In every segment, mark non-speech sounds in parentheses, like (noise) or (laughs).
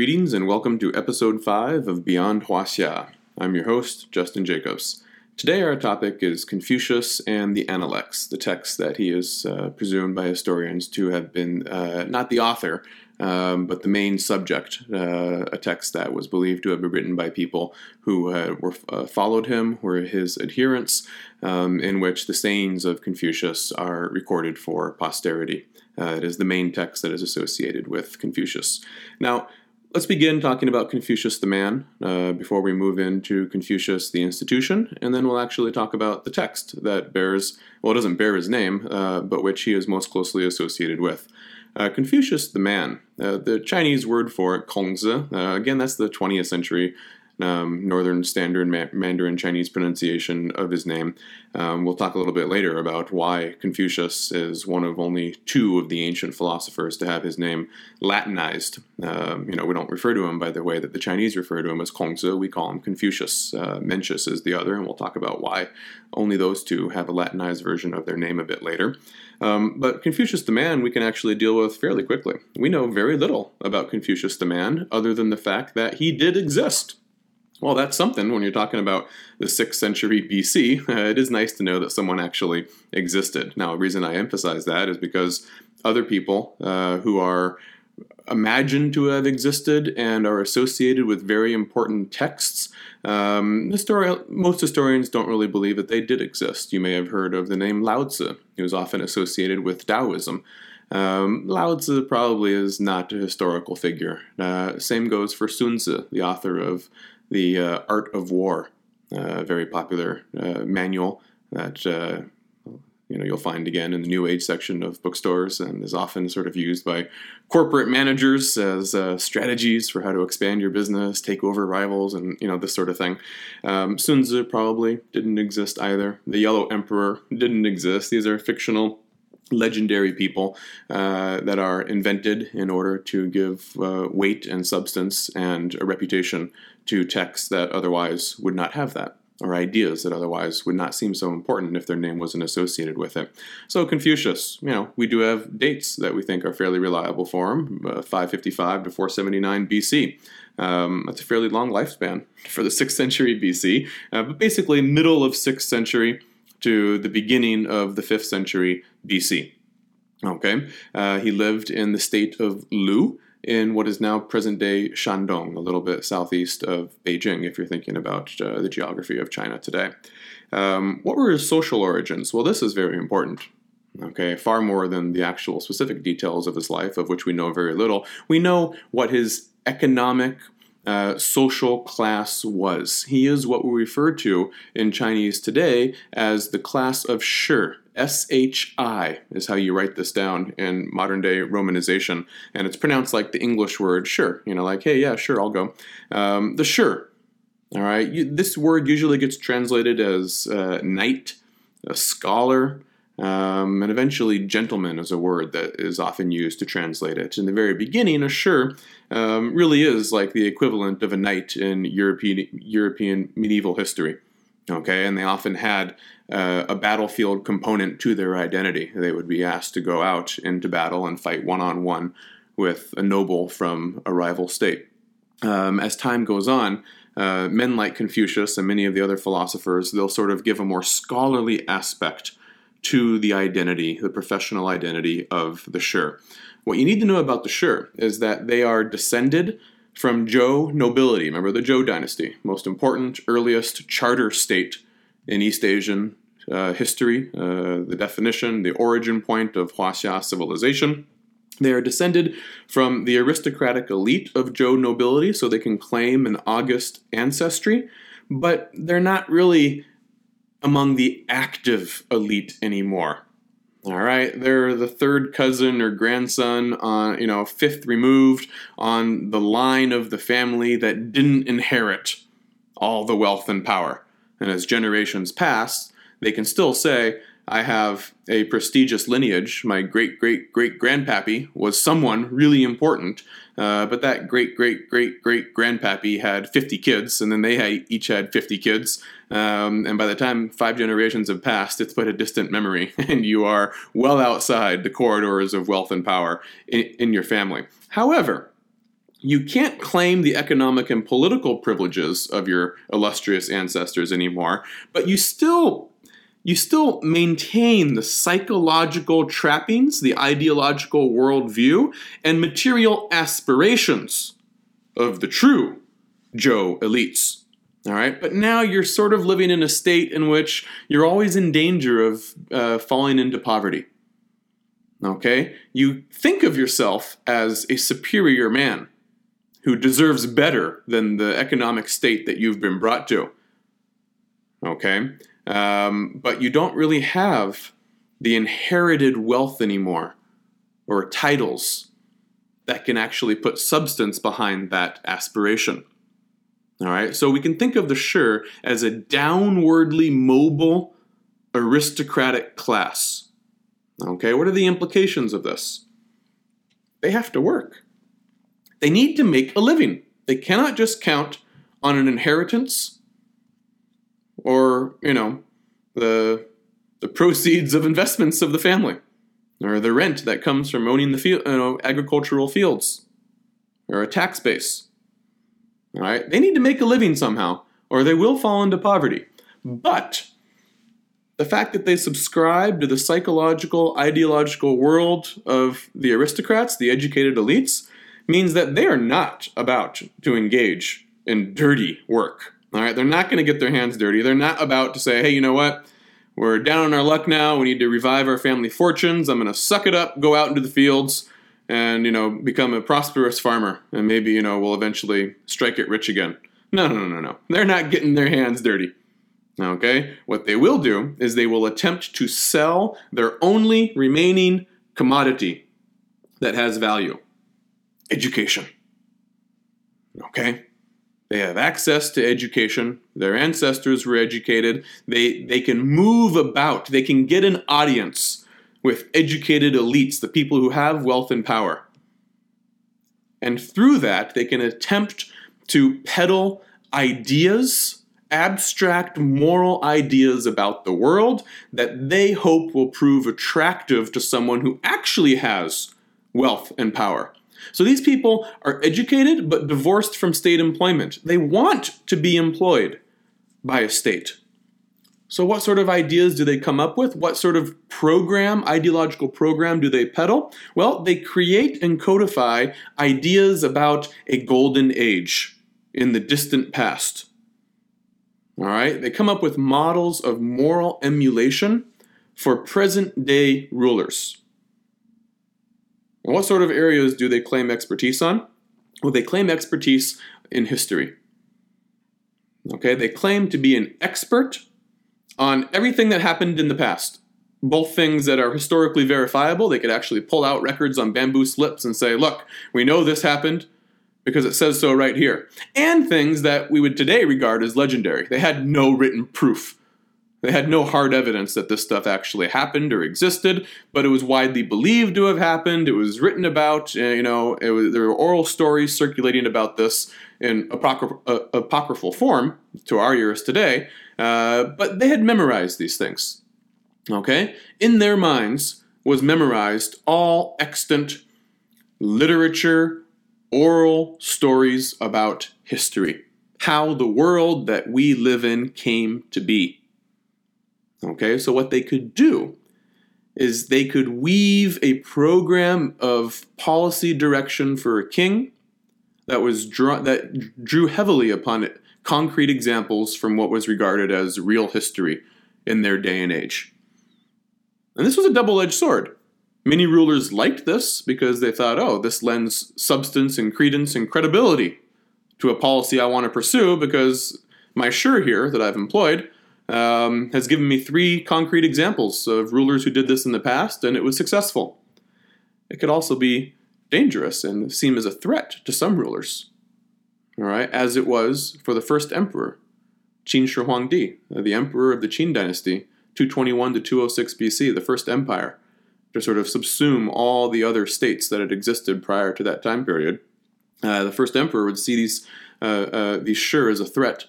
Greetings and welcome to episode 5 of Beyond Huaxia. I'm your host, Justin Jacobs. Today, our topic is Confucius and the Analects, the text that he is uh, presumed by historians to have been uh, not the author, um, but the main subject, uh, a text that was believed to have been written by people who were uh, followed him, were his adherents, um, in which the sayings of Confucius are recorded for posterity. Uh, it is the main text that is associated with Confucius. Now, let's begin talking about Confucius the man uh, before we move into Confucius the institution, and then we'll actually talk about the text that bears, well, it doesn't bear his name, uh, but which he is most closely associated with. Uh, Confucius the man, uh, the Chinese word for it, Kongzi, uh, again, that's the 20th century um, Northern Standard Mandarin Chinese pronunciation of his name. Um, we'll talk a little bit later about why Confucius is one of only two of the ancient philosophers to have his name Latinized. Um, you know, we don't refer to him by the way that the Chinese refer to him as Kongzi. We call him Confucius. Uh, Mencius is the other, and we'll talk about why only those two have a Latinized version of their name a bit later. Um, but Confucius the man we can actually deal with fairly quickly. We know very little about Confucius the man other than the fact that he did exist. Well, that's something when you're talking about the 6th century BC. Uh, (laughs) it is nice to know that someone actually existed. Now, the reason I emphasize that is because other people uh, who are imagined to have existed and are associated with very important texts. Um, histori- most historians don't really believe that they did exist. You may have heard of the name Lao Tzu, is often associated with Taoism. Um, Lao Tzu probably is not a historical figure. Uh, same goes for Sun Tzu, the author of the uh, Art of War, uh, very popular uh, manual that uh, you know you'll find again in the New Age section of bookstores, and is often sort of used by corporate managers as uh, strategies for how to expand your business, take over rivals, and you know this sort of thing. Um, Sun Tzu probably didn't exist either. The Yellow Emperor didn't exist. These are fictional legendary people uh, that are invented in order to give uh, weight and substance and a reputation to texts that otherwise would not have that or ideas that otherwise would not seem so important if their name wasn't associated with it. So Confucius, you know, we do have dates that we think are fairly reliable for him, uh, 555 to 479 BC. Um, that's a fairly long lifespan for the (laughs) 6th century BC, uh, but basically middle of 6th century to the beginning of the 5th century BC. Okay, uh, he lived in the state of Lu in what is now present day Shandong, a little bit southeast of Beijing, if you're thinking about uh, the geography of China today. Um, what were his social origins? Well, this is very important. Okay, far more than the actual specific details of his life, of which we know very little. We know what his economic uh, social class was. He is what we refer to in Chinese today as the class of Shi. S H I is how you write this down in modern day romanization, and it's pronounced like the English word sure. You know, like, hey, yeah, sure, I'll go. Um, the sure. All right, you, this word usually gets translated as uh, knight, a scholar, um, and eventually, gentleman is a word that is often used to translate it. In the very beginning, a Shi um, really is like the equivalent of a knight in European, European medieval history. Okay, and they often had uh, a battlefield component to their identity. They would be asked to go out into battle and fight one on one with a noble from a rival state. Um, as time goes on, uh, men like Confucius and many of the other philosophers, they'll sort of give a more scholarly aspect to the identity, the professional identity of the Shi. What you need to know about the Shi is that they are descended from Zhou nobility. Remember the Zhou dynasty, most important, earliest charter state in East Asian uh, history, uh, the definition, the origin point of Huaxia civilization. They are descended from the aristocratic elite of Zhou nobility, so they can claim an august ancestry, but they're not really among the active elite anymore. All right, they're the third cousin or grandson on, you know, fifth removed on the line of the family that didn't inherit all the wealth and power. And as generations pass, they can still say, I have a prestigious lineage. My great great great grandpappy was someone really important, uh, but that great great great great grandpappy had 50 kids, and then they had, each had 50 kids. Um, and by the time five generations have passed, it's but a distant memory, (laughs) and you are well outside the corridors of wealth and power in, in your family. However, you can't claim the economic and political privileges of your illustrious ancestors anymore, but you still you still maintain the psychological trappings, the ideological worldview, and material aspirations of the true Zhou elites. All right, but now you're sort of living in a state in which you're always in danger of uh, falling into poverty. Okay, you think of yourself as a superior man who deserves better than the economic state that you've been brought to. Okay? Um, but you don't really have the inherited wealth anymore or titles that can actually put substance behind that aspiration. All right, so we can think of the Shi as a downwardly mobile aristocratic class. Okay, what are the implications of this? They have to work. They need to make a living. They cannot just count on an inheritance or, you know, the the proceeds of investments of the family or the rent that comes from owning the field, you know, agricultural fields or a tax base. All right? They need to make a living somehow or they will fall into poverty. But the fact that they subscribe to the psychological, ideological world of the aristocrats, the educated elites, means that they are not about to engage in dirty work. All right, they're not going to get their hands dirty. They're not about to say, hey, you know what? We're down on our luck now. We need to revive our family fortunes. I'm going to suck it up, go out into the fields, and you know become a prosperous farmer, and maybe you know we'll eventually strike it rich again. No, no, no, no. They're not getting their hands dirty. Okay? What they will do is they will attempt to sell their only remaining commodity that has value education. Okay? They have access to education. Their ancestors were educated. They, they can move about. They can get an audience with educated elites, the people who have wealth and power. And through that, they can attempt to peddle ideas, abstract moral ideas about the world that they hope will prove attractive to someone who actually has wealth and power. So these people are educated but divorced from state employment. They want to be employed by a state. So, what sort of ideas do they come up with? What sort of program, ideological program, do they peddle? Well, they create and codify ideas about a golden age in the distant past. All right? They come up with models of moral emulation for present day rulers. And what sort of areas do they claim expertise on? Well, they claim expertise in history. Okay, they claim to be an expert on everything that happened in the past. Both things that are historically verifiable, they could actually pull out records on bamboo slips and say, look, we know this happened because it says so right here. And things that we would today regard as legendary. They had no written proof they had no hard evidence that this stuff actually happened or existed, but it was widely believed to have happened. It was written about, uh, you know, was, there were oral stories circulating about this in apocryphal, uh, apocryphal form to our ears today, uh, but they had memorized these things. Okay? In their minds was memorized all extant literature, oral stories about history, how the world that we live in came to be. Okay, so what they could do is they could weave a program of policy direction for a king that was draw, that drew heavily upon it, concrete examples from what was regarded as real history in their day and age. And this was a double-edged sword. Many rulers liked this because they thought, oh, this lends substance and credence and credibility to a policy I want to pursue because my Shi here that I've employed um, has given me three concrete examples of rulers who did this in the past, and it was successful. It could also be dangerous and seem as a threat to some rulers, all right, as it was for the first emperor, Qin Shi Huangdi, the emperor of the Qin dynasty, 221 to 206 BC, the first empire, to sort of subsume all the other states that had existed prior to that time period. Uh, the first emperor would see these uh, uh, these Shi as a threat.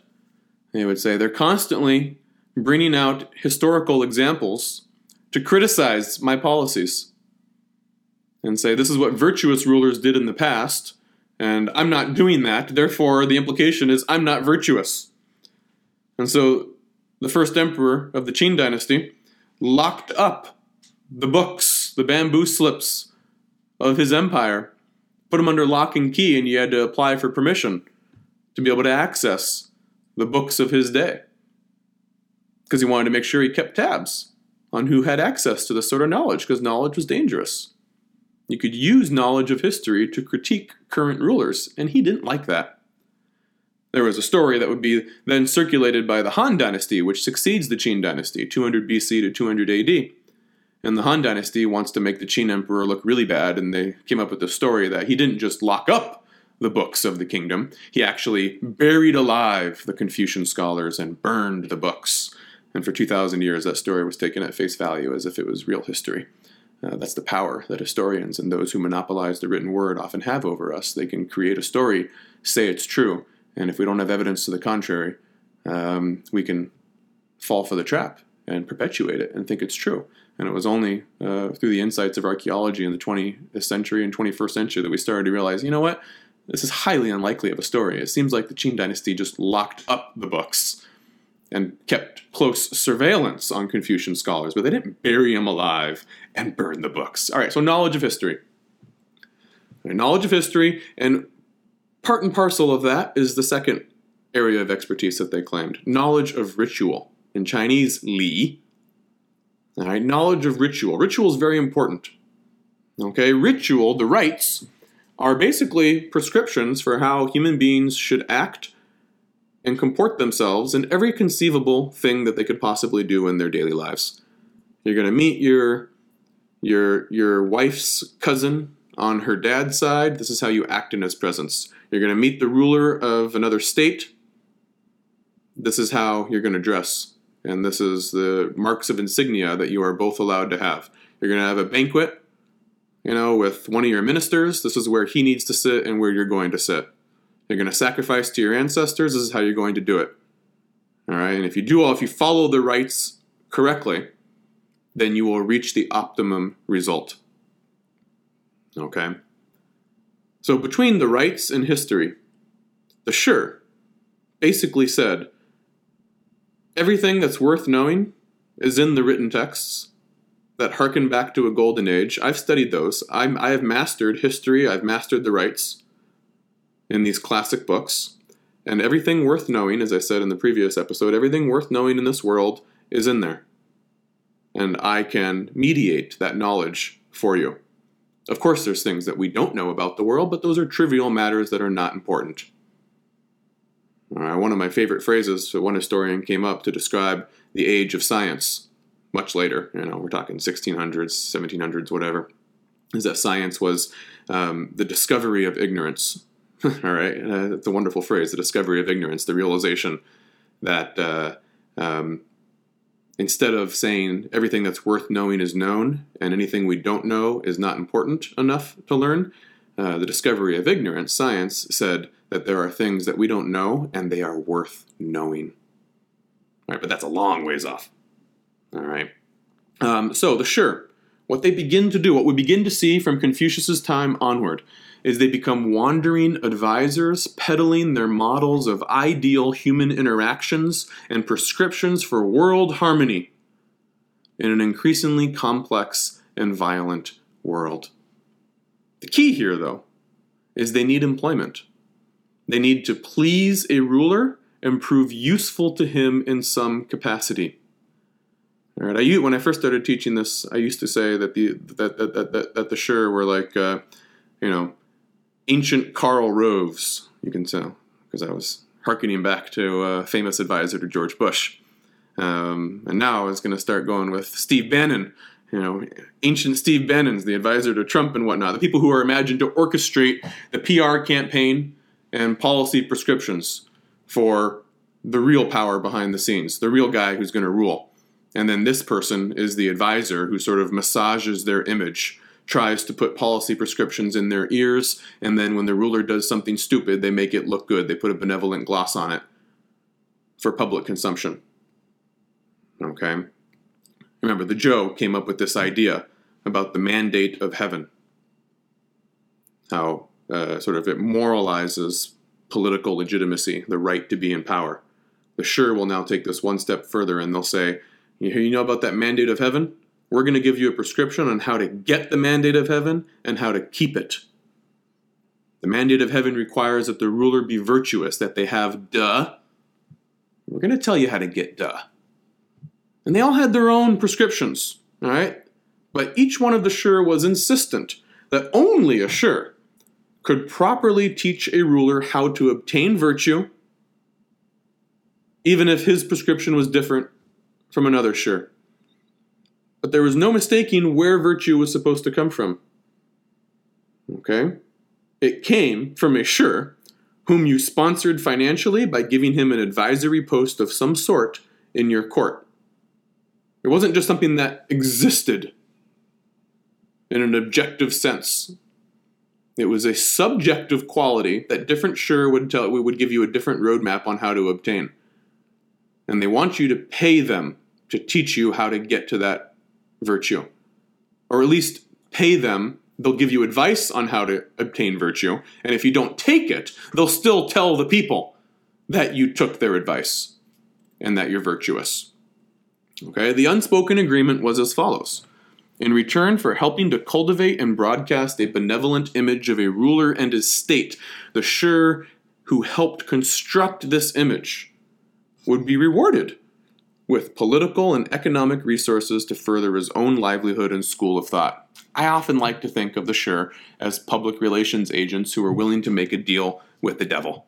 They would say they're constantly bringing out historical examples to criticize my policies and say this is what virtuous rulers did in the past, and I'm not doing that. Therefore, the implication is I'm not virtuous. And so the first emperor of the Qin dynasty locked up the books, the bamboo slips of his empire, put them under lock and key, and you had to apply for permission to be able to access the books of his day. Because he wanted to make sure he kept tabs on who had access to this sort of knowledge, because knowledge was dangerous. You could use knowledge of history to critique current rulers, and he didn't like that. There was a story that would be then circulated by the Han Dynasty, which succeeds the Qin Dynasty, 200 BC to 200 AD. And the Han Dynasty wants to make the Qin Emperor look really bad, and they came up with the story that he didn't just lock up the books of the kingdom, he actually buried alive the Confucian scholars and burned the books. And for 2,000 years, that story was taken at face value as if it was real history. Uh, that's the power that historians and those who monopolize the written word often have over us. They can create a story, say it's true, and if we don't have evidence to the contrary, um, we can fall for the trap and perpetuate it and think it's true. And it was only uh, through the insights of archaeology in the 20th century and 21st century that we started to realize, you know what? This is highly unlikely of a story. It seems like the Qin dynasty just locked up the books and kept close surveillance on Confucian scholars, but they didn't bury them alive and burn the books. All right, so knowledge of history. Right, knowledge of history, and part and parcel of that is the second area of expertise that they claimed knowledge of ritual. In Chinese, li. All right, knowledge of ritual. Ritual is very important. Okay, ritual, the rites, are basically prescriptions for how human beings should act and comport themselves in every conceivable thing that they could possibly do in their daily lives. You're going to meet your your your wife's cousin on her dad's side. This is how you act in his presence. You're going to meet the ruler of another state. This is how you're going to dress. And this is the marks of insignia that you are both allowed to have. You're going to have a banquet, you know, with one of your ministers. This is where he needs to sit and where you're going to sit. You're going to sacrifice to your ancestors. This is how you're going to do it. All right. And if you do all, if you follow the rites correctly, then you will reach the optimum result. Okay. So between the rites and history, the Shi basically said everything that's worth knowing is in the written texts that harken back to a golden age. I've studied those. I'm, I have mastered history. I've mastered the rites in these classic books. And everything worth knowing, as I said in the previous episode, everything worth knowing in this world is in there. And I can mediate that knowledge for you. Of course, there's things that we don't know about the world, but those are trivial matters that are not important. Uh, one of my favorite phrases, that one historian came up to describe the age of science, much later, you know, we're talking 1600s, 1700s, whatever, is that science was um, the discovery of ignorance. (laughs) All right, uh, it's a wonderful phrase, the discovery of ignorance, the realization that uh, um, instead of saying everything that's worth knowing is known and anything we don't know is not important enough to learn, uh, the discovery of ignorance, science, said that there are things that we don't know and they are worth knowing. All right, but that's a long ways off. All right. Um, so the Shi, what they begin to do, what we begin to see from Confucius's time onward, is they become wandering advisors peddling their models of ideal human interactions and prescriptions for world harmony in an increasingly complex and violent world. The key here, though, is they need employment. They need to please a ruler and prove useful to him in some capacity. All right, I when I first started teaching this, I used to say that the that that that, that, the Shi were like, uh, you know, ancient Karl Roves, you can tell, because I was harkening back to a famous advisor to George Bush. Um, and now I was going to start going with Steve Bannon, you know, ancient Steve Bannon's the advisor to Trump and whatnot, the people who are imagined to orchestrate the PR campaign and policy prescriptions for the real power behind the scenes, the real guy who's going to rule. And then this person is the advisor who sort of massages their image tries to put policy prescriptions in their ears, and then when the ruler does something stupid, they make it look good. They put a benevolent gloss on it for public consumption. Okay? Remember, the Zhou came up with this idea about the mandate of heaven. How uh, sort of it moralizes political legitimacy, the right to be in power. The Shi will now take this one step further and they'll say, you know about that mandate of heaven? We're going to give you a prescription on how to get the mandate of heaven and how to keep it. The mandate of heaven requires that the ruler be virtuous, that they have de. We're going to tell you how to get de. And they all had their own prescriptions, all right? But each one of the Shi was insistent that only a Shi could properly teach a ruler how to obtain virtue, even if his prescription was different from another Shi. But there was no mistaking where virtue was supposed to come from. Okay? It came from a Shi, whom you sponsored financially by giving him an advisory post of some sort in your court. It wasn't just something that existed in an objective sense. It was a subjective quality that different Shi would tell would give you a different roadmap on how to obtain. And they want you to pay them to teach you how to get to that virtue. Or at least pay them they'll give you advice on how to obtain virtue, and if you don't take it, they'll still tell the people that you took their advice and that you're virtuous. Okay, the unspoken agreement was as follows. In return for helping to cultivate and broadcast a benevolent image of a ruler and his state, the Shi who helped construct this image would be rewarded with political and economic resources to further his own livelihood and school of thought. I often like to think of the Shi as public relations agents who are willing to make a deal with the devil.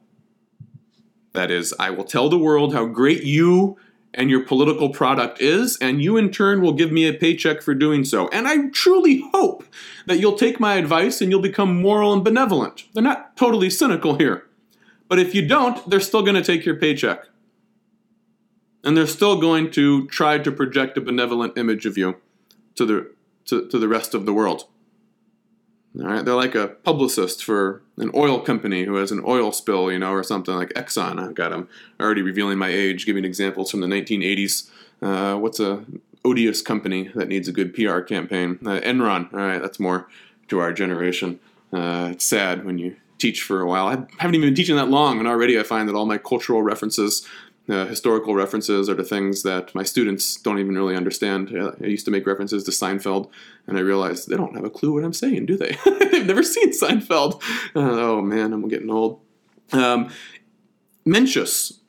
That is, I will tell the world how great you and your political product is, and you in turn will give me a paycheck for doing so. And I truly hope that you'll take my advice and you'll become moral and benevolent. They're not totally cynical here. But if you don't, they're still going to take your paycheck and they're still going to try to project a benevolent image of you to the to, to the rest of the world. All right, they're like a publicist for an oil company who has an oil spill, you know, or something like Exxon. I've got them already revealing my age, giving examples from the 1980s. Uh, what's a odious company that needs a good PR campaign? Uh, Enron. All right, that's more to our generation. Uh, it's sad when you teach for a while. I haven't even been teaching that long, and already I find that all my cultural references uh, historical references are the things that my students don't even really understand. Uh, I used to make references to Seinfeld, and I realized they don't have a clue what I'm saying, do they? (laughs) They've never seen Seinfeld. Uh, oh man, I'm getting old. Um, Mencius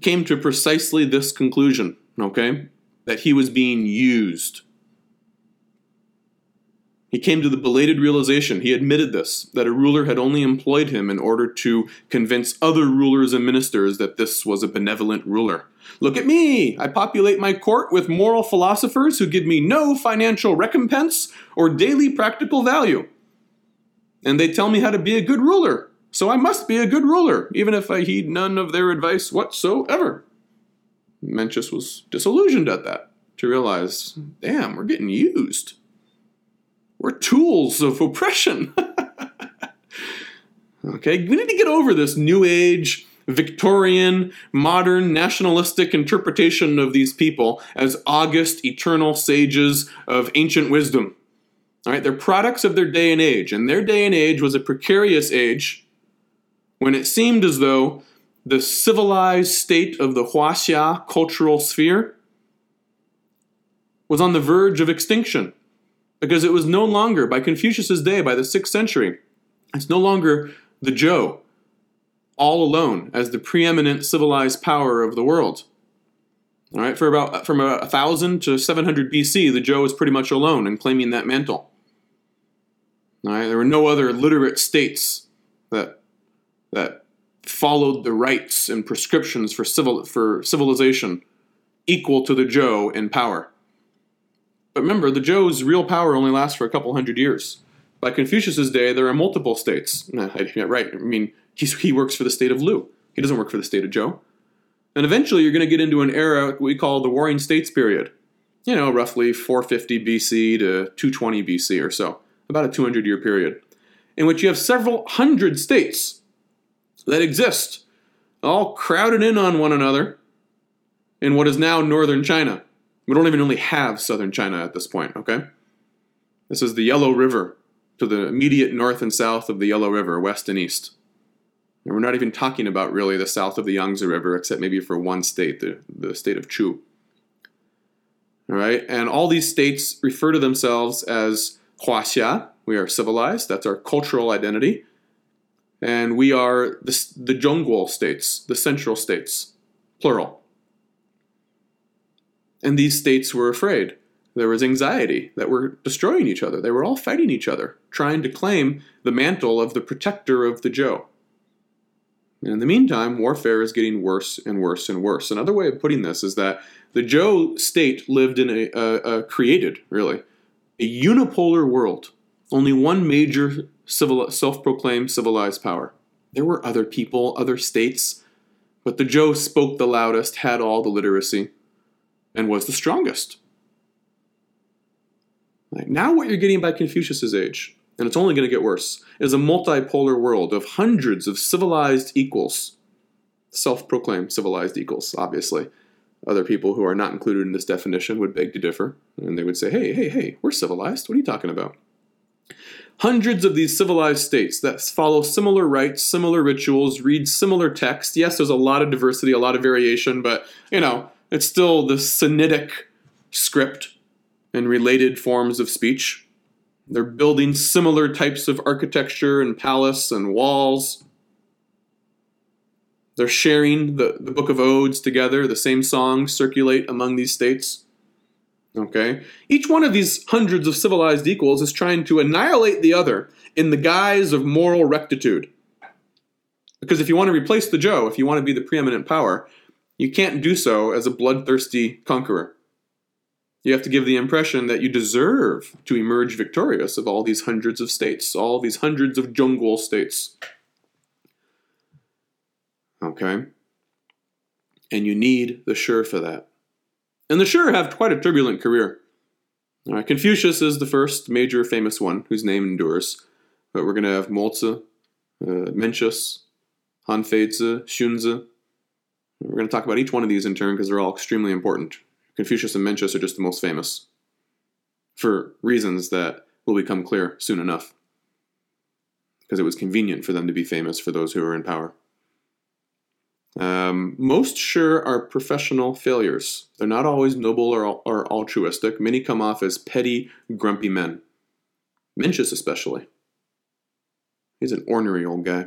came to precisely this conclusion, okay? That he was being used he came to the belated realization, he admitted this, that a ruler had only employed him in order to convince other rulers and ministers that this was a benevolent ruler. Look at me! I populate my court with moral philosophers who give me no financial recompense or daily practical value. And they tell me how to be a good ruler, so I must be a good ruler, even if I heed none of their advice whatsoever. Mencius was disillusioned at that, to realize, damn, we're getting used. We're tools of oppression. (laughs) okay, we need to get over this new age, Victorian, modern, nationalistic interpretation of these people as august, eternal sages of ancient wisdom. All right, they're products of their day and age, and their day and age was a precarious age when it seemed as though the civilized state of the Huaxia cultural sphere was on the verge of extinction because it was no longer, by Confucius's day, by the 6th century, it's no longer the Zhou all alone as the preeminent civilized power of the world. All right, for about from about 1000 to 700 BC, the Zhou was pretty much alone in claiming that mantle. All right, there were no other literate states that that followed the rites and prescriptions for civil for civilization equal to the Zhou in power. But remember, the Zhou's real power only lasts for a couple hundred years. By Confucius's day, there are multiple states. Right. I mean, he works for the state of Lu. He doesn't work for the state of Zhou. And eventually, you're going to get into an era we call the Warring States period. You know, roughly 450 BC to 220 BC or so, about a 200 year period, in which you have several hundred states that exist, all crowded in on one another in what is now northern China. We don't even really have southern China at this point, okay? This is the Yellow River to the immediate north and south of the Yellow River, west and east. And we're not even talking about really the south of the Yangtze River, except maybe for one state, the, the state of Chu. All right, and all these states refer to themselves as Huaxia. We are civilized. That's our cultural identity, and we are the, the Zhongguo states, the central states, plural. And these states were afraid. There was anxiety that we're destroying each other. They were all fighting each other, trying to claim the mantle of the protector of the Zhou. And in the meantime, warfare is getting worse and worse and worse. Another way of putting this is that the Zhou state lived in a, a, a created, really, a unipolar world. Only one major civil, self-proclaimed civilized power. There were other people, other states, but the Zhou spoke the loudest, had all the literacy, and was the strongest. Like now, what you're getting by Confucius's age, and it's only going to get worse, is a multipolar world of hundreds of civilized equals, self proclaimed civilized equals, obviously. Other people who are not included in this definition would beg to differ, and they would say, hey, hey, hey, we're civilized. What are you talking about? Hundreds of these civilized states that follow similar rites, similar rituals, read similar texts. Yes, there's a lot of diversity, a lot of variation, but, you know, it's still the Sinitic script and related forms of speech. They're building similar types of architecture and palace and walls. They're sharing the, the book of odes together. The same songs circulate among these states. Okay? Each one of these hundreds of civilized equals is trying to annihilate the other in the guise of moral rectitude. Because if you want to replace the Zhou, if you want to be the preeminent power, you can't do so as a bloodthirsty conqueror. You have to give the impression that you deserve to emerge victorious of all these hundreds of states, all these hundreds of Zhongguo states. Okay? And you need the Shi for that. And the Shi have quite a turbulent career. Confucius is the first major famous one whose name endures. But we're going to have Mozi, uh, Mencius, Han Feizi, Xunzi, we're going to talk about each one of these in turn because they're all extremely important. Confucius and Mencius are just the most famous for reasons that will become clear soon enough. Because it was convenient for them to be famous for those who are in power. Um, most Shi are professional failures. They're not always noble or, or altruistic. Many come off as petty, grumpy men. Mencius, especially. He's an ornery old guy.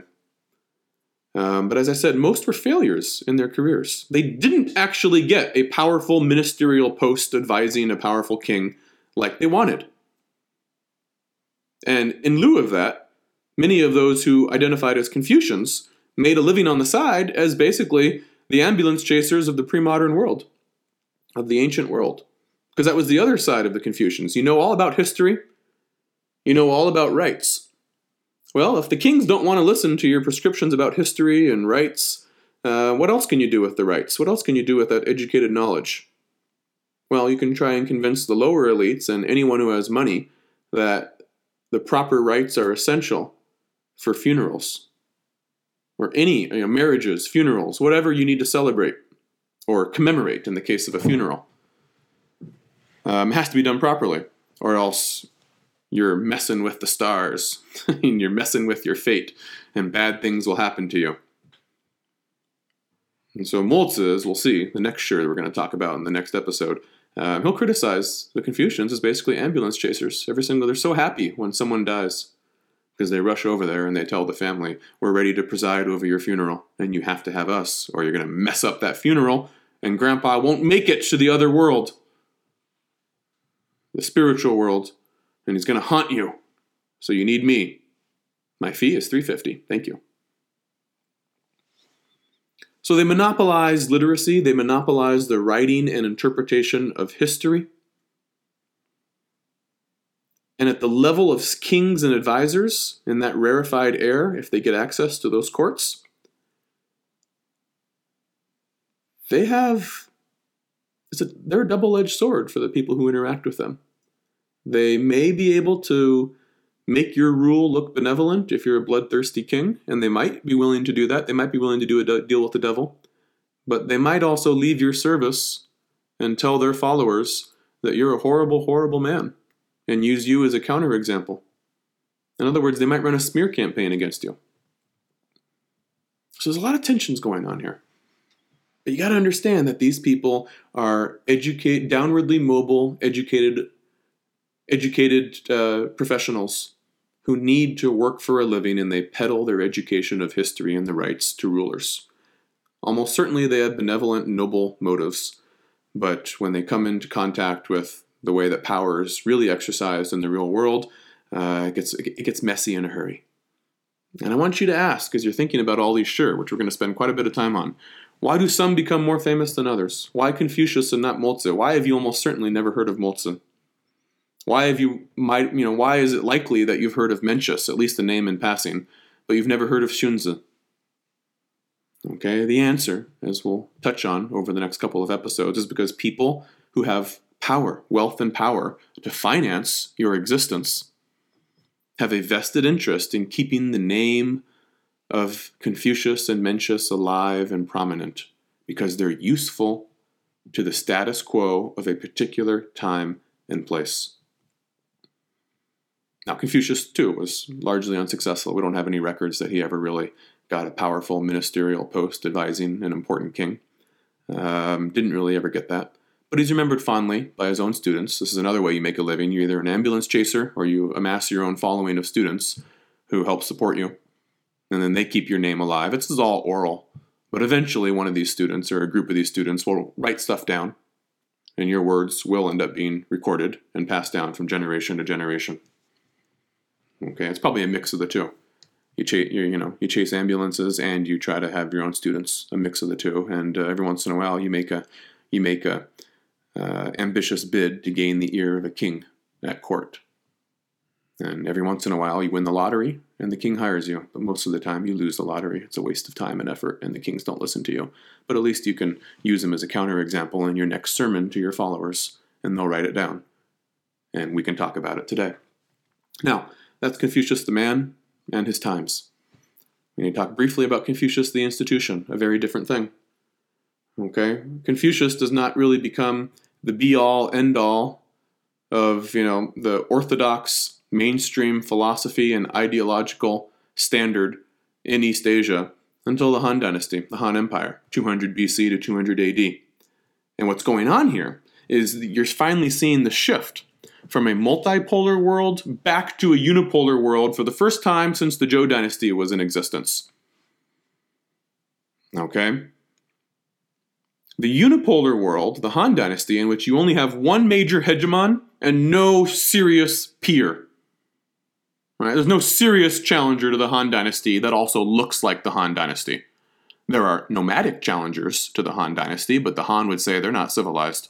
Um, but as I said, most were failures in their careers. They didn't actually get a powerful ministerial post advising a powerful king like they wanted. And in lieu of that, many of those who identified as Confucians made a living on the side as basically the ambulance chasers of the pre modern world, of the ancient world. Because that was the other side of the Confucians. You know all about history, you know all about rites. Well, if the kings don't want to listen to your prescriptions about history and rites, uh, what else can you do with the rites? What else can you do with that educated knowledge? Well, you can try and convince the lower elites and anyone who has money that the proper rites are essential for funerals or any you know, marriages, funerals, whatever you need to celebrate or commemorate in the case of a funeral. Um, has to be done properly, or else you're messing with the stars (laughs) and you're messing with your fate, and bad things will happen to you. And so as we'll see, the next Shi that we're going to talk about in the next episode, um, he'll criticize the Confucians as basically ambulance chasers. Every single, they're so happy when someone dies because they rush over there and they tell the family, "We're ready to preside over your funeral, and you have to have us, or you're going to mess up that funeral, and Grandpa won't make it to the other world, the spiritual world." And he's going to haunt you. So you need me. My fee is 350. Thank you. So they monopolize literacy, they monopolize the writing and interpretation of history. And at the level of kings and advisors in that rarefied air, if they get access to those courts, they have it's a, they're a double-edged sword for the people who interact with them. They may be able to make your rule look benevolent if you're a bloodthirsty king, and they might be willing to do that. They might be willing to do a deal with the devil. But they might also leave your service and tell their followers that you're a horrible, horrible man and use you as a counterexample. In other words, they might run a smear campaign against you. So there's a lot of tensions going on here. But you got to understand that these people are educate, downwardly mobile, educated, educated uh, professionals who need to work for a living and they peddle their education of history and the rites to rulers. Almost certainly they have benevolent, noble motives, but when they come into contact with the way that power is really exercised in the real world, uh, it, gets, it gets messy in a hurry. And I want you to ask, as you're thinking about all these Shi, which we're going to spend quite a bit of time on, why do some become more famous than others? Why Confucius and not Mozi? Why have you almost certainly never heard of Mozi? Why have you might you know why is it likely that you've heard of Mencius, at least the name in passing, but you've never heard of Xunzi? Okay, the answer, as we'll touch on over the next couple of episodes, is because people who have power, wealth, and power to finance your existence have a vested interest in keeping the name of Confucius and Mencius alive and prominent because they're useful to the status quo of a particular time and place. Now, Confucius, too, was largely unsuccessful. We don't have any records that he ever really got a powerful ministerial post advising an important king. Um, didn't really ever get that. But he's remembered fondly by his own students. This is another way you make a living. You're either an ambulance chaser or you amass your own following of students who help support you and then they keep your name alive. This is all oral, but eventually one of these students or a group of these students will write stuff down, and your words will end up being recorded and passed down from generation to generation. Okay, it's probably a mix of the two. You chase, you, know, you chase ambulances and you try to have your own students, a mix of the two. And uh, every once in a while, you make a, you make a uh, ambitious bid to gain the ear of a king at court. And every once in a while, you win the lottery and the king hires you. But most of the time, you lose the lottery. It's a waste of time and effort, and the kings don't listen to you. But at least you can use them as a counterexample in your next sermon to your followers, and they'll write it down. And we can talk about it today. Now, that's Confucius the man and his times. We need to talk briefly about Confucius the institution, a very different thing. Okay? Confucius does not really become the be all end all of, you know, the orthodox mainstream philosophy and ideological standard in East Asia until the Han Dynasty, the Han Empire, 200 BC to 200 AD. And what's going on here is you're finally seeing the shift from a multipolar world back to a unipolar world for the first time since the Zhou Dynasty was in existence. Okay? The unipolar world, the Han Dynasty, in which you only have one major hegemon and no serious peer. Right? There's no serious challenger to the Han Dynasty that also looks like the Han Dynasty. There are nomadic challengers to the Han Dynasty, but the Han would say they're not civilized,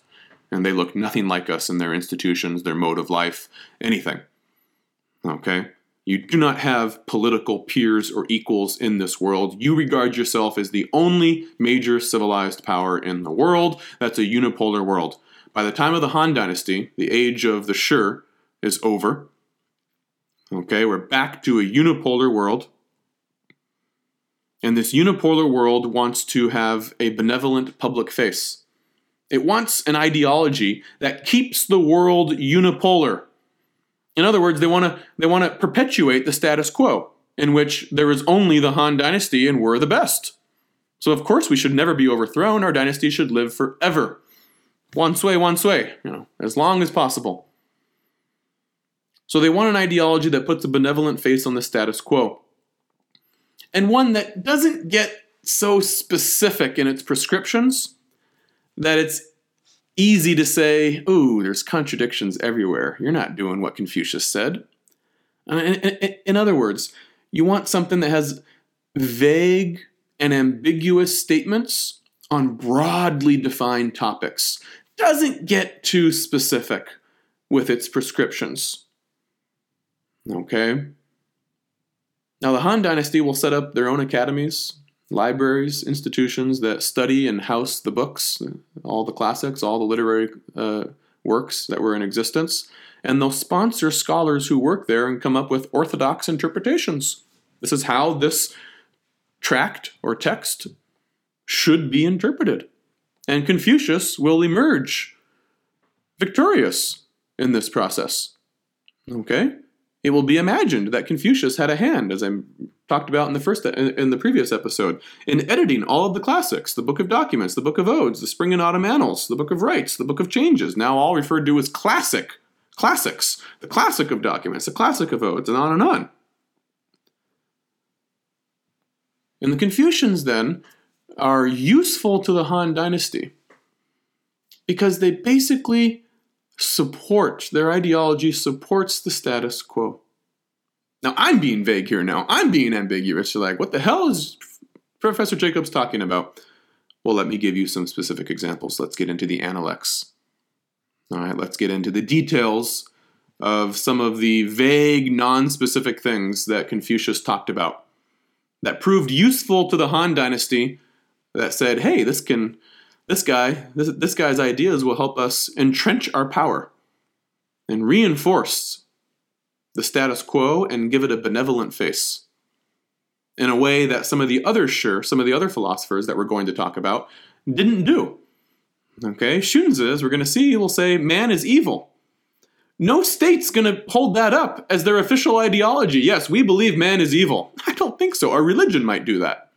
and they look nothing like us in their institutions, their mode of life, anything. Okay? You do not have political peers or equals in this world. You regard yourself as the only major civilized power in the world. That's a unipolar world. By the time of the Han Dynasty, the age of the Shi is over. Okay, we're back to a unipolar world. And this unipolar world wants to have a benevolent public face. It wants an ideology that keeps the world unipolar. In other words, they want to they want to perpetuate the status quo in which there is only the Han dynasty and we're the best. So of course we should never be overthrown. Our dynasty should live forever. One sway, one sway, you know, as long as possible. So they want an ideology that puts a benevolent face on the status quo. And one that doesn't get so specific in its prescriptions that it's easy to say, ooh, there's contradictions everywhere. You're not doing what Confucius said. Uh, in other words, you want something that has vague and ambiguous statements on broadly defined topics. Doesn't get too specific with its prescriptions. Okay? Now, the Han Dynasty will set up their own academies, libraries, institutions that study and house the books, all the classics, all the literary uh, works that were in existence, and they'll sponsor scholars who work there and come up with orthodox interpretations. This is how this tract or text should be interpreted. And Confucius will emerge victorious in this process. Okay? it will be imagined that Confucius had a hand, as I talked about in the first in the previous episode, in editing all of the classics, the Book of Documents, the Book of Odes, the Spring and Autumn Annals, the Book of Rites, the Book of Changes, now all referred to as classic, classics, the classic of documents, the classic of odes, and on and on. And the Confucians then are useful to the Han Dynasty because they basically support, their ideology supports the status quo. Now, I'm being vague here now. I'm being ambiguous. You're like, what the hell is Professor Jacobs talking about? Well, let me give you some specific examples. Let's get into the Analects. All right, let's get into the details of some of the vague, non specific things that Confucius talked about that proved useful to the Han Dynasty that said, hey, this can this guy, this, this guy's ideas will help us entrench our power and reinforce the status quo and give it a benevolent face in a way that some of the other sure, some of the other philosophers that we're going to talk about didn't do. Okay, Xunzi, as we're going to see, will say man is evil. No state's going to hold that up as their official ideology. Yes, we believe man is evil. (laughs) I don't think so. Our religion might do that.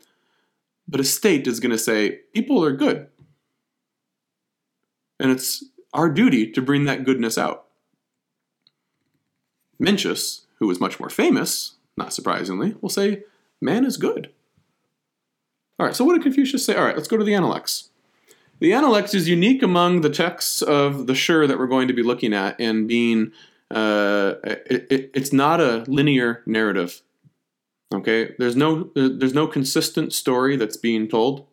But a state is going to say people are good. And it's our duty to bring that goodness out. Mencius, who is much more famous, not surprisingly, will say, man is good. All right, so what did Confucius say? All right, let's go to the Analects. The Analects is unique among the texts of the Shi that we're going to be looking at in being, uh, it, it, it's not a linear narrative. Okay, there's no there's no consistent story that's being told.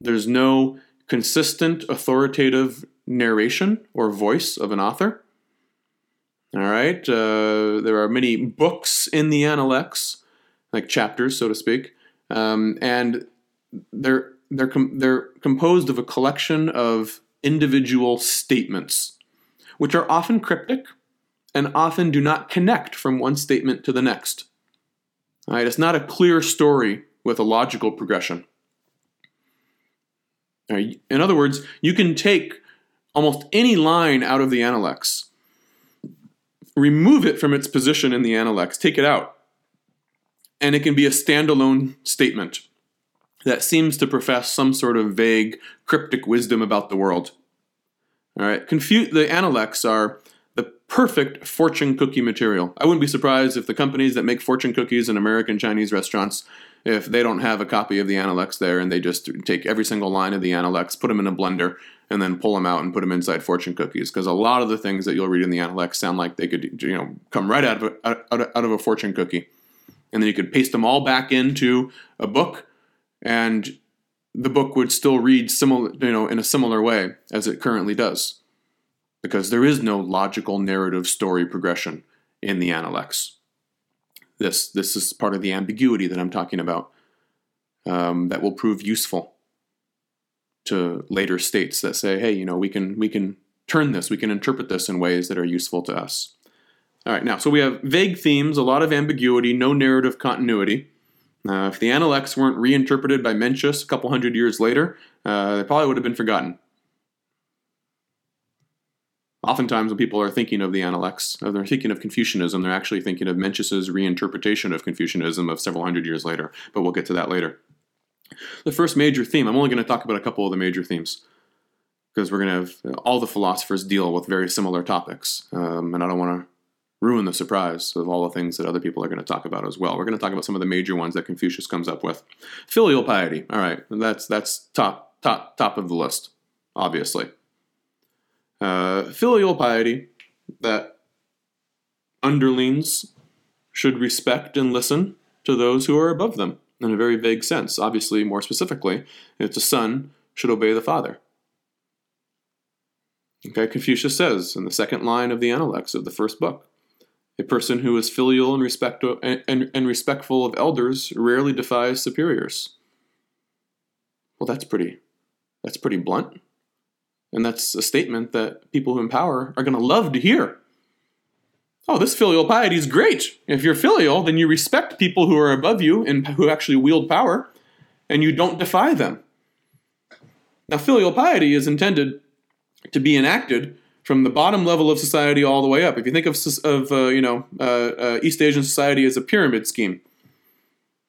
There's no consistent authoritative narration or voice of an author. All right, uh, there are many books in the Analects, like chapters, so to speak, um, and they're they're com- they're composed of a collection of individual statements, which are often cryptic and often do not connect from one statement to the next. All right, it's not a clear story with a logical progression. Right? In other words, you can take almost any line out of the Analects, remove it from its position in the Analects, take it out, and it can be a standalone statement that seems to profess some sort of vague, cryptic wisdom about the world. All right, Confu- the Analects are the perfect fortune cookie material. I wouldn't be surprised if the companies that make fortune cookies in American Chinese restaurants if they don't have a copy of the Analects there and they just take every single line of the Analects, put them in a blender, and then pull them out and put them inside fortune cookies. Because a lot of the things that you'll read in the Analects sound like they could, you know, come right out of a, out, out of a fortune cookie, and then you could paste them all back into a book, and the book would still read similar, you know, in a similar way as it currently does, because there is no logical narrative story progression in the Analects. This this is part of the ambiguity that I'm talking about um, that will prove useful to later states that say, hey, you know, we can we can turn this, we can interpret this in ways that are useful to us. All right, now so we have vague themes, a lot of ambiguity, no narrative continuity. Uh, if the Analects weren't reinterpreted by Mencius a couple hundred years later, uh, they probably would have been forgotten oftentimes when people are thinking of the Analects, they're thinking of Confucianism, they're actually thinking of Mencius's reinterpretation of Confucianism of several hundred years later, but we'll get to that later. The first major theme, I'm only going to talk about a couple of the major themes because we're going to have all the philosophers deal with very similar topics, um, and I don't want to ruin the surprise of all the things that other people are going to talk about as well. We're going to talk about some of the major ones that Confucius comes up with. Filial piety, all right, that's that's top top top of the list, obviously. Uh, filial piety, that underlings should respect and listen to those who are above them in a very vague sense. Obviously, more specifically, if the son should obey the father. Okay, Confucius says in the second line of the Analects of the first book a person who is filial and, respect- and, and, and respectful of elders rarely defies superiors. Well, that's pretty, that's pretty blunt. And that's a statement that people in power are going to love to hear. Oh, this filial piety is great. If you're filial, then you respect people who are above you and who actually wield power, and you don't defy them. Now, filial piety is intended to be enacted from the bottom level of society all the way up. If you think of, of uh, you know, uh, uh, East Asian society as a pyramid scheme,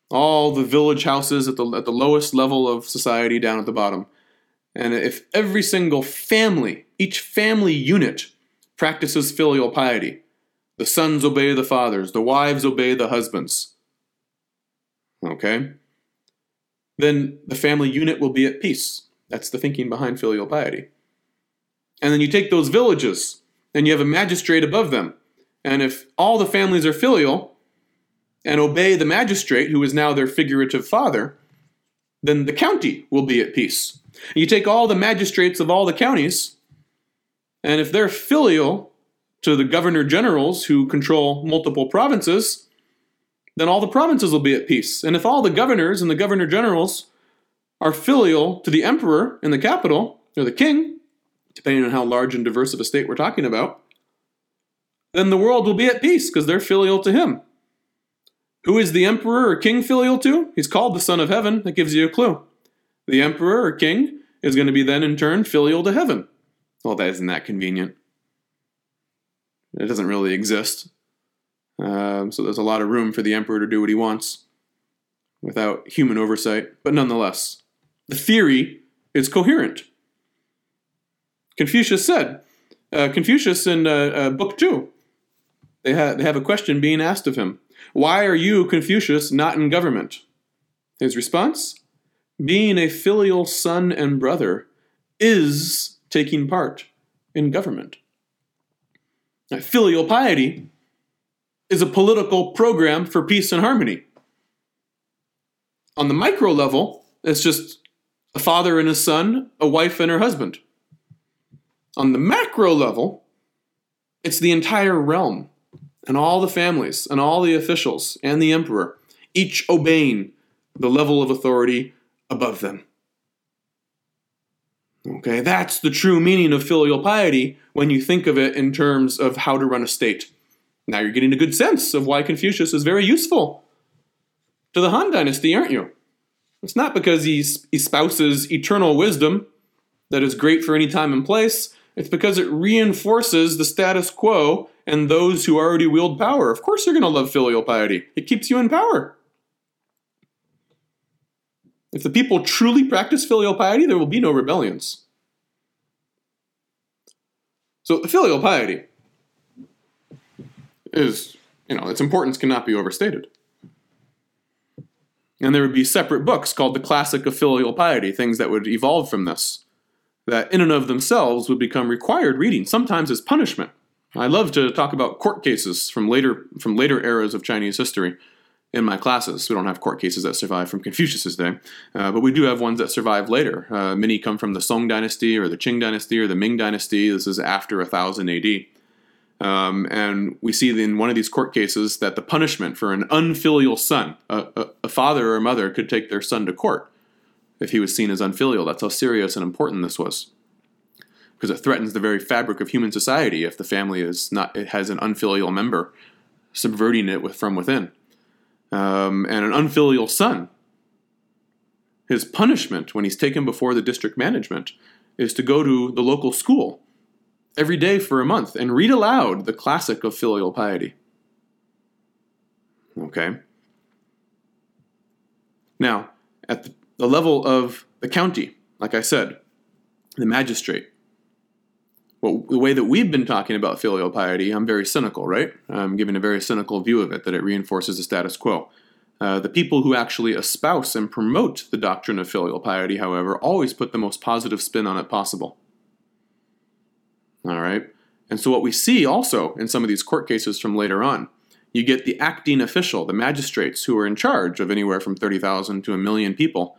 all the village houses at the, at the lowest level of society down at the bottom. And if every single family, each family unit, practices filial piety, the sons obey the fathers, the wives obey the husbands, okay, then the family unit will be at peace. That's the thinking behind filial piety. And then you take those villages and you have a magistrate above them. And if all the families are filial and obey the magistrate, who is now their figurative father, then the county will be at peace. You take all the magistrates of all the counties, and if they're filial to the governor generals who control multiple provinces, then all the provinces will be at peace. And if all the governors and the governor generals are filial to the emperor in the capital, or the king, depending on how large and diverse of a state we're talking about, then the world will be at peace because they're filial to him. Who is the emperor or king filial to? He's called the Son of Heaven. That gives you a clue. The emperor or king is going to be then in turn filial to heaven. Well, that isn't that convenient. It doesn't really exist. Um, so there's a lot of room for the emperor to do what he wants without human oversight. But nonetheless, the theory is coherent. Confucius said, uh, Confucius in uh, uh, Book 2, they, ha- they have a question being asked of him Why are you, Confucius, not in government? His response Being a filial son and brother is taking part in government. Filial piety is a political program for peace and harmony. On the micro level, it's just a father and his son, a wife and her husband. On the macro level, it's the entire realm and all the families and all the officials and the emperor, each obeying the level of authority above them. Okay, that's the true meaning of filial piety when you think of it in terms of how to run a state. Now you're getting a good sense of why Confucius is very useful to the Han Dynasty, aren't you? It's not because he espouses eternal wisdom that is great for any time and place. It's because it reinforces the status quo and those who already wield power. Of course, you're going to love filial piety, it keeps you in power. If the people truly practice filial piety, there will be no rebellions. So, filial piety is, you know, its importance cannot be overstated. And there would be separate books called the Classic of Filial Piety, things that would evolve from this that in and of themselves would become required reading, sometimes as punishment. I love to talk about court cases from later from later eras of Chinese history in my classes. We don't have court cases that survive from Confucius's day, uh, but we do have ones that survive later. Uh, many come from the Song dynasty or the Qing dynasty or the Ming dynasty. This is after 1000 AD. Um, and we see in one of these court cases that the punishment for an unfilial son, a, a, a father or a mother could take their son to court if he was seen as unfilial. That's how serious and important this was. Because it threatens the very fabric of human society if the family is not it has an unfilial member subverting it with, from within. Um, and an unfilial son. His punishment when he's taken before the district management is to go to the local school every day for a month and read aloud the classic of filial piety. Okay? Now, at the the level of the county, like I said, the magistrate. Well, the way that we've been talking about filial piety, I'm very cynical, right? I'm giving a very cynical view of it, that it reinforces the status quo. Uh, the people who actually espouse and promote the doctrine of filial piety, however, always put the most positive spin on it possible. All right? And so, what we see also in some of these court cases from later on you get the acting official, the magistrates who are in charge of anywhere from 30,000 to a million people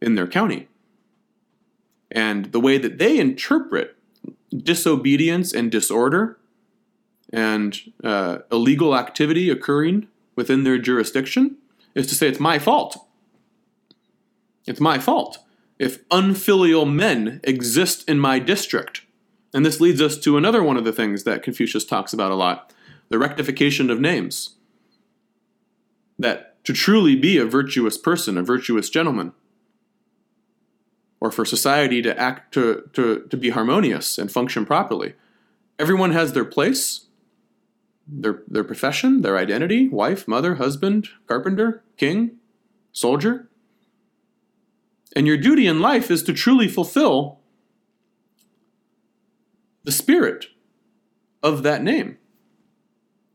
in their county. And the way that they interpret disobedience and disorder and uh, illegal activity occurring within their jurisdiction is to say it's my fault. It's my fault if unfilial men exist in my district. And this leads us to another one of the things that Confucius talks about a lot the rectification of names. That to truly be a virtuous person, a virtuous gentleman, or for society to act to, to, to be harmonious and function properly, Everyone has their place, their, their profession, their identity wife, mother, husband, carpenter, king, soldier. And your duty in life is to truly fulfill the spirit of that name.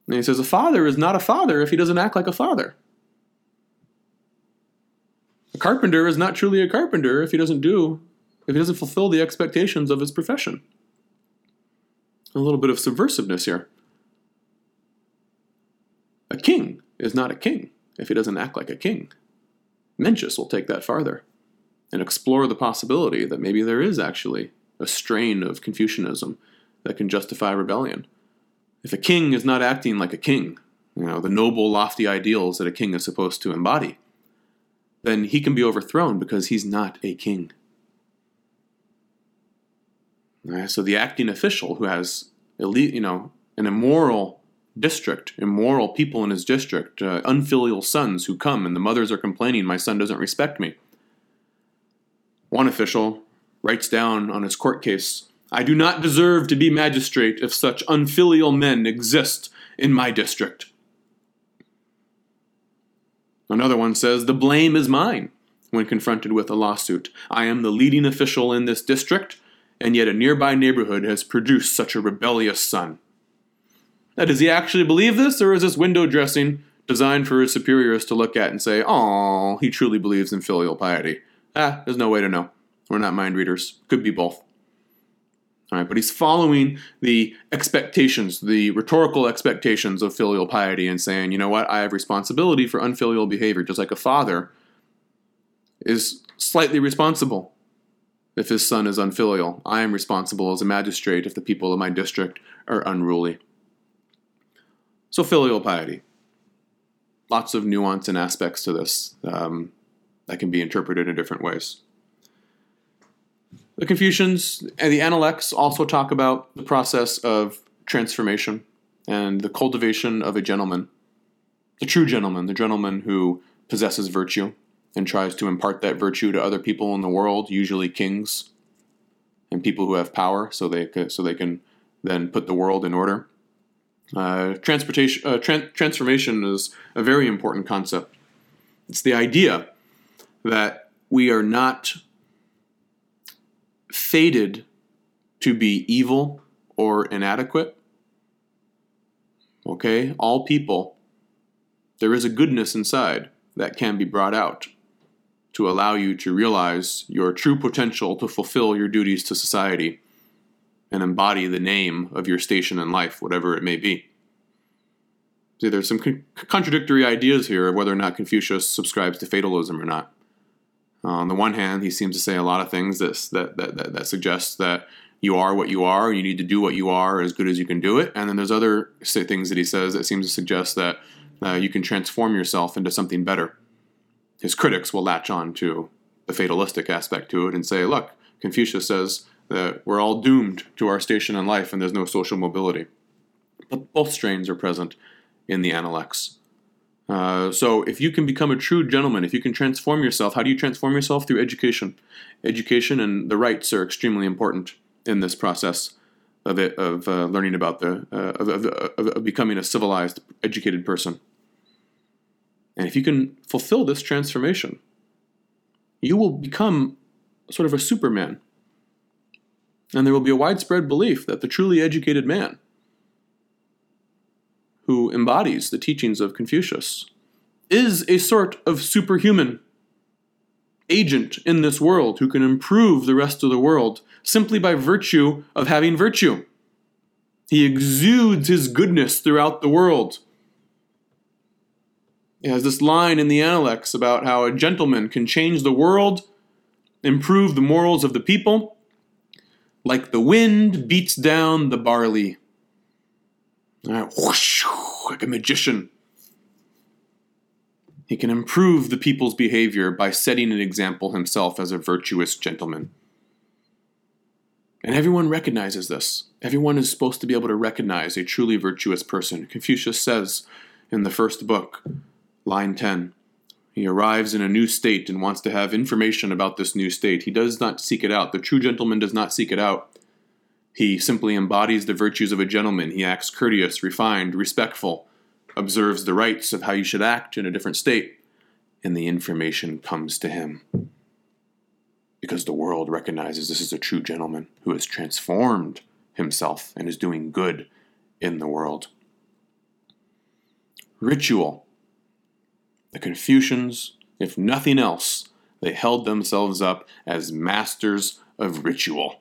And he says, A father is not a father if he doesn't act like a father. A carpenter is not truly a carpenter if he doesn't do, if he doesn't fulfill the expectations of his profession. A little bit of subversiveness here. A king is not a king if he doesn't act like a king. Mencius will take that farther and explore the possibility that maybe there is actually a strain of Confucianism that can justify rebellion. If a king is not acting like a king, you know, the noble, lofty ideals that a king is supposed to embody, then he can be overthrown because he's not a king. Right, so the acting official who has elite, you know, an immoral district, immoral people in his district, uh, unfilial sons who come and the mothers are complaining, my son doesn't respect me. One official writes down on his court case, I do not deserve to be magistrate if such unfilial men exist in my district. Another one says, The blame is mine when confronted with a lawsuit. I am the leading official in this district, and yet a nearby neighborhood has produced such a rebellious son. Now, does he actually believe this, or is this window dressing designed for his superiors to look at and say, oh, he truly believes in filial piety? Ah, there's no way to know. We're not mind readers. Could be both. But he's following the expectations, the rhetorical expectations of filial piety, and saying, you know what, I have responsibility for unfilial behavior, just like a father is slightly responsible if his son is unfilial. I am responsible as a magistrate if the people of my district are unruly. So, filial piety. Lots of nuance and aspects to this um, that can be interpreted in different ways. The Confucians and the Analects also talk about the process of transformation and the cultivation of a gentleman, the true gentleman, the gentleman who possesses virtue and tries to impart that virtue to other people in the world, usually kings and people who have power, so they so they can then put the world in order. Uh, transportation uh, tra- transformation is a very important concept. It's the idea that we are not fated to be evil or inadequate. Okay? All people, there is a goodness inside that can be brought out to allow you to realize your true potential to fulfill your duties to society and embody the name of your station in life, whatever it may be. See, there's some con- contradictory ideas here of whether or not Confucius subscribes to fatalism or not. On the one hand, he seems to say a lot of things that, that, that, that suggest that you are what you are, you need to do what you are as good as you can do it. And then there's other things that he says that seems to suggest that uh, you can transform yourself into something better. His critics will latch on to the fatalistic aspect to it and say, look, Confucius says that we're all doomed to our station in life and there's no social mobility. But both strains are present in the Analects. Uh, so, if you can become a true gentleman, if you can transform yourself, how do you transform yourself? Through education. Education and the rites are extremely important in this process of it of uh, learning about the uh, of, of, of, becoming a civilized, educated person. And if you can fulfill this transformation, you will become sort of a superman. And there will be a widespread belief that the truly educated man who embodies the teachings of Confucius, is a sort of superhuman agent in this world who can improve the rest of the world simply by virtue of having virtue. He exudes his goodness throughout the world. He has this line in the Analects about how a gentleman can change the world, improve the morals of the people, like the wind beats down the barley. Whoosh, like a magician. He can improve the people's behavior by setting an example himself as a virtuous gentleman. And everyone recognizes this. Everyone is supposed to be able to recognize a truly virtuous person. Confucius says in the first book, line 10, he arrives in a new state and wants to have information about this new state. He does not seek it out. The true gentleman does not seek it out. He simply embodies the virtues of a gentleman. He acts courteous, refined, respectful, observes the rites of how you should act in a different state, and the information comes to him. Because the world recognizes this is a true gentleman who has transformed himself and is doing good in the world. Ritual. The Confucians, if nothing else, they held themselves up as masters of ritual.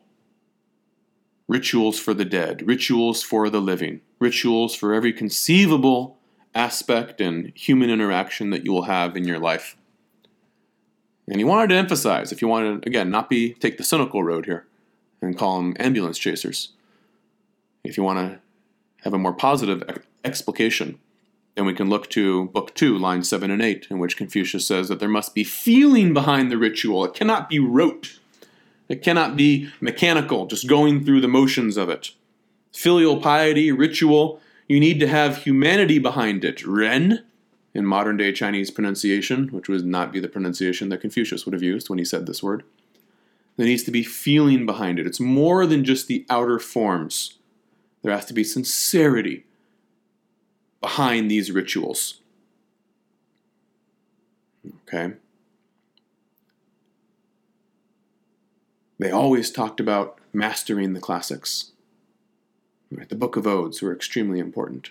Rituals for the dead, rituals for the living, rituals for every conceivable aspect and human interaction that you will have in your life. And he wanted to emphasize, if you want to, again, not be take the cynical road here and call them ambulance chasers. If you want to have a more positive explication, then we can look to Book 2, lines 7 and 8, in which Confucius says that there must be feeling behind the ritual. It cannot be rote, it cannot be mechanical, just going through the motions of it. Filial piety, ritual, you need to have humanity behind it. Ren, in modern day Chinese pronunciation, which would not be the pronunciation that Confucius would have used when he said this word. There needs to be feeling behind it. It's more than just the outer forms. There has to be sincerity behind these rituals. Okay? They always talked about mastering the classics. Right? The Book of Odes were extremely important.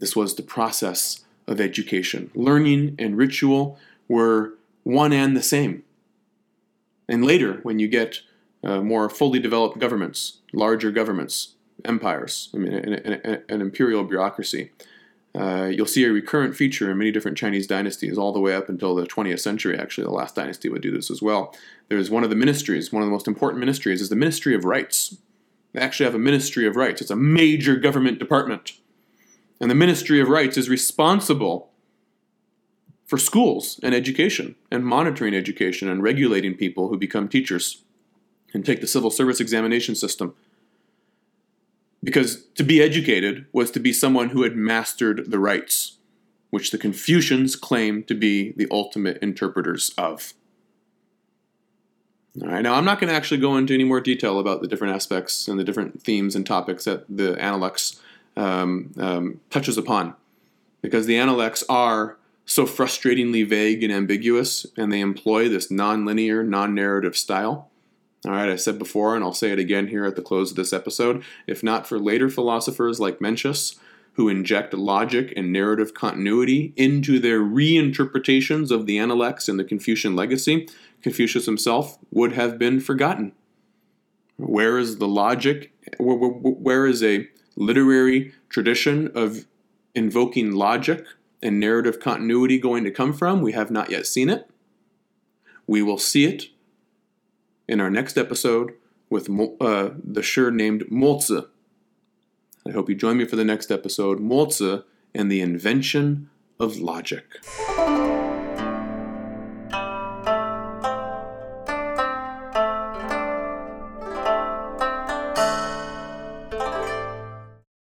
This was the process of education. Learning and ritual were one and the same. And later, when you get uh, more fully developed governments, larger governments, empires, I mean, an, an, an imperial bureaucracy, uh, you'll see a recurrent feature in many different Chinese dynasties, all the way up until the 20th century. Actually, the last dynasty would do this as well. There's one of the ministries, one of the most important ministries, is the Ministry of Rites. They actually have a Ministry of Rites, It's a major government department. And the Ministry of Rites is responsible for schools and education and monitoring education and regulating people who become teachers and take the civil service examination system because to be educated was to be someone who had mastered the rites, which the Confucians claimed to be the ultimate interpreters of. All right, now I'm not going to actually go into any more detail about the different aspects and the different themes and topics that the Analects um, um, touches upon, because the Analects are so frustratingly vague and ambiguous, and they employ this non-linear, non-narrative style all right, I said before, and I'll say it again here at the close of this episode if not for later philosophers like Mencius, who inject logic and narrative continuity into their reinterpretations of the Analects and the Confucian legacy, Confucius himself would have been forgotten. Where is the logic? Where is a literary tradition of invoking logic and narrative continuity going to come from? We have not yet seen it. We will see it in our next episode with uh, the Shi named Mozi. I hope you join me for the next episode Mozi and the Invention of Logic.